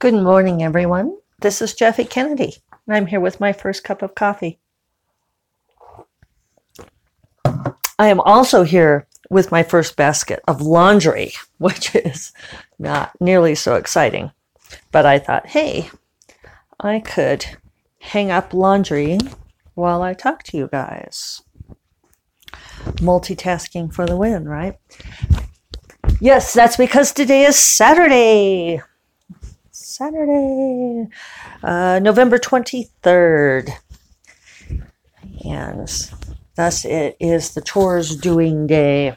Good morning, everyone. This is Jeffe Kennedy, and I'm here with my first cup of coffee. I am also here with my first basket of laundry, which is not nearly so exciting. But I thought, hey, I could hang up laundry while I talk to you guys. Multitasking for the win, right? Yes, that's because today is Saturday. Saturday, uh, November 23rd. And thus it is the chores doing day.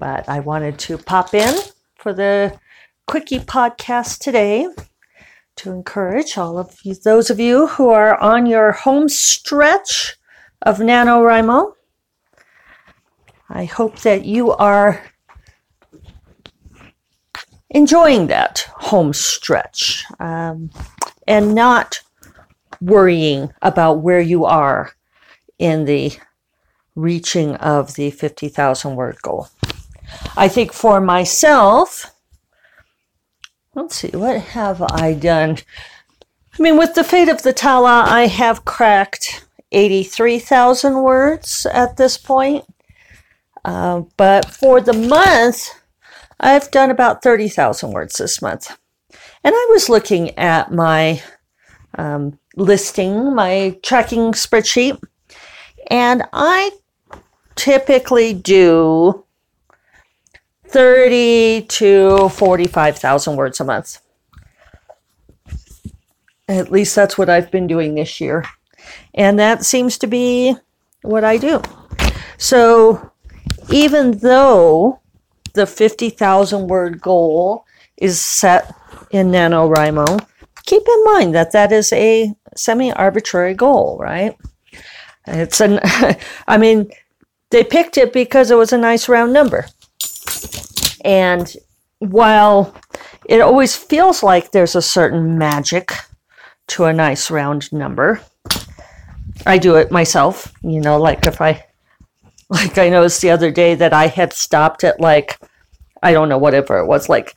But I wanted to pop in for the quickie podcast today to encourage all of you, those of you who are on your home stretch of NaNoWriMo. I hope that you are enjoying that home stretch um, and not worrying about where you are in the reaching of the 50,000 word goal. I think for myself, let's see, what have I done? I mean, with the fate of the Tala, I have cracked 83,000 words at this point. Uh, but for the month, I've done about 30,000 words this month. And I was looking at my um, listing, my tracking spreadsheet, and I typically do 30 to 45,000 words a month. At least that's what I've been doing this year. And that seems to be what I do. So even though the 50,000 word goal is set in NaNoWriMo, keep in mind that that is a semi arbitrary goal, right? It's an, I mean, they picked it because it was a nice round number. And while it always feels like there's a certain magic to a nice round number, I do it myself. You know, like if I, like I noticed the other day that I had stopped at like I don't know, whatever it was, like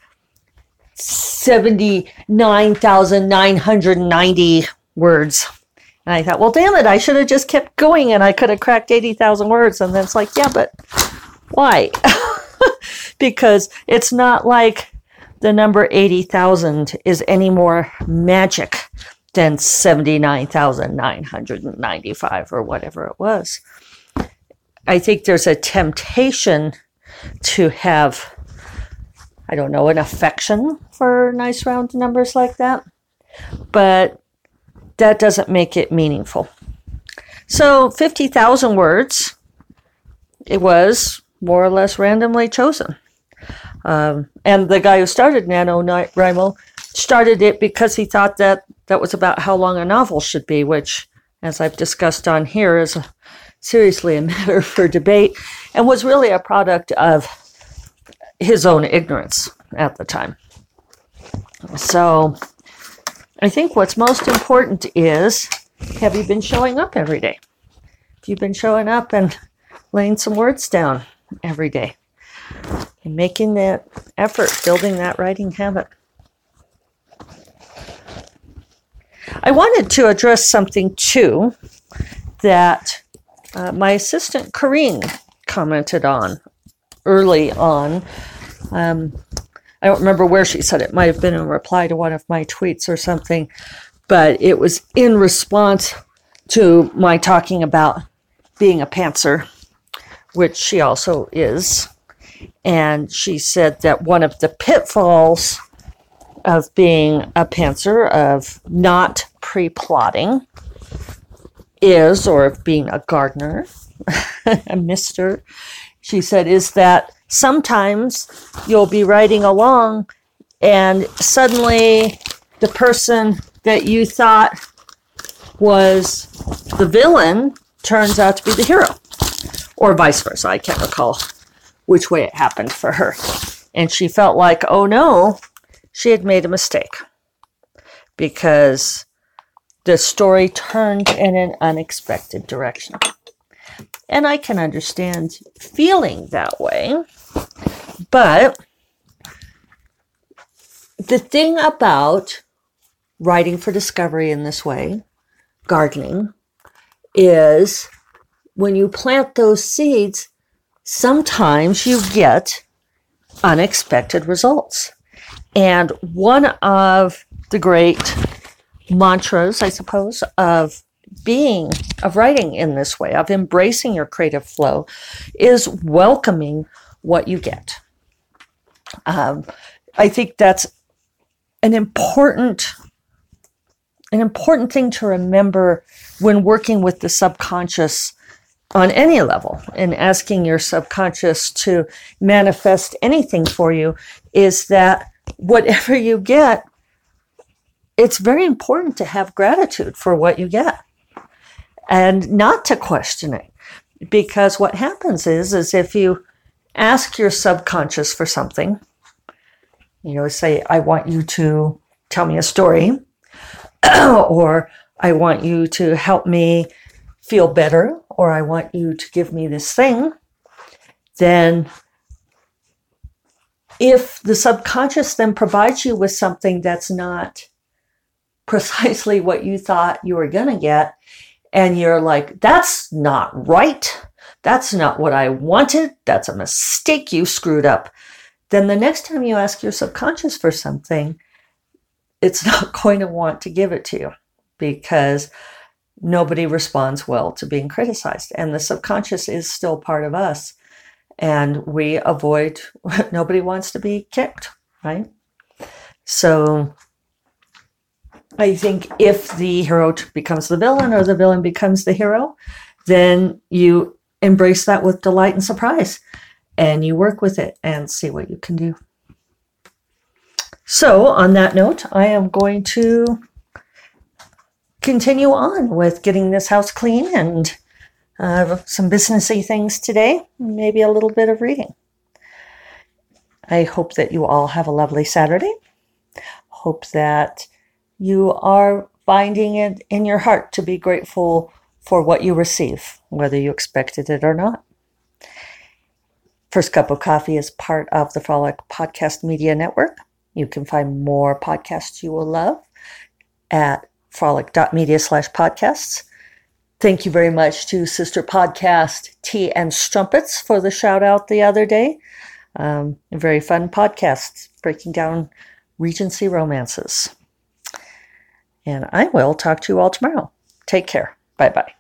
79,990 words. And I thought, well, damn it, I should have just kept going and I could have cracked 80,000 words. And then it's like, yeah, but why? because it's not like the number 80,000 is any more magic than 79,995 or whatever it was. I think there's a temptation to have I don't know, an affection for nice round numbers like that. But that doesn't make it meaningful. So 50,000 words, it was more or less randomly chosen. Um, and the guy who started NaNoWriMo started it because he thought that that was about how long a novel should be, which, as I've discussed on here, is a, seriously a matter for debate and was really a product of his own ignorance at the time. So I think what's most important is have you been showing up every day? Have you been showing up and laying some words down every day and making that effort, building that writing habit? I wanted to address something too that uh, my assistant Corrine commented on early on. Um, I don't remember where she said it. it. Might have been in reply to one of my tweets or something, but it was in response to my talking about being a pantser, which she also is. And she said that one of the pitfalls of being a pantser, of not pre plotting, is, or of being a gardener, a mister, she said, is that sometimes you'll be riding along and suddenly the person that you thought was the villain turns out to be the hero, or vice versa. I can't recall which way it happened for her. And she felt like, oh no, she had made a mistake because the story turned in an unexpected direction. And I can understand feeling that way. But the thing about writing for discovery in this way, gardening, is when you plant those seeds, sometimes you get unexpected results. And one of the great mantras, I suppose, of being, of writing in this way, of embracing your creative flow, is welcoming what you get. Um, I think that's an important an important thing to remember when working with the subconscious on any level and asking your subconscious to manifest anything for you is that whatever you get it's very important to have gratitude for what you get and not to question it. Because what happens is is if you ask your subconscious for something you know say i want you to tell me a story or i want you to help me feel better or i want you to give me this thing then if the subconscious then provides you with something that's not precisely what you thought you were going to get and you're like that's not right that's not what i wanted that's a mistake you screwed up then the next time you ask your subconscious for something, it's not going to want to give it to you because nobody responds well to being criticized. And the subconscious is still part of us. And we avoid, nobody wants to be kicked, right? So I think if the hero becomes the villain or the villain becomes the hero, then you embrace that with delight and surprise and you work with it and see what you can do. So, on that note, I am going to continue on with getting this house clean and uh, some businessy things today, maybe a little bit of reading. I hope that you all have a lovely Saturday. Hope that you are finding it in your heart to be grateful for what you receive, whether you expected it or not. First Cup of Coffee is part of the Frolic Podcast Media Network. You can find more podcasts you will love at frolic.media slash podcasts. Thank you very much to Sister Podcast Tea and Strumpets for the shout out the other day. Um, very fun podcast breaking down Regency romances. And I will talk to you all tomorrow. Take care. Bye bye.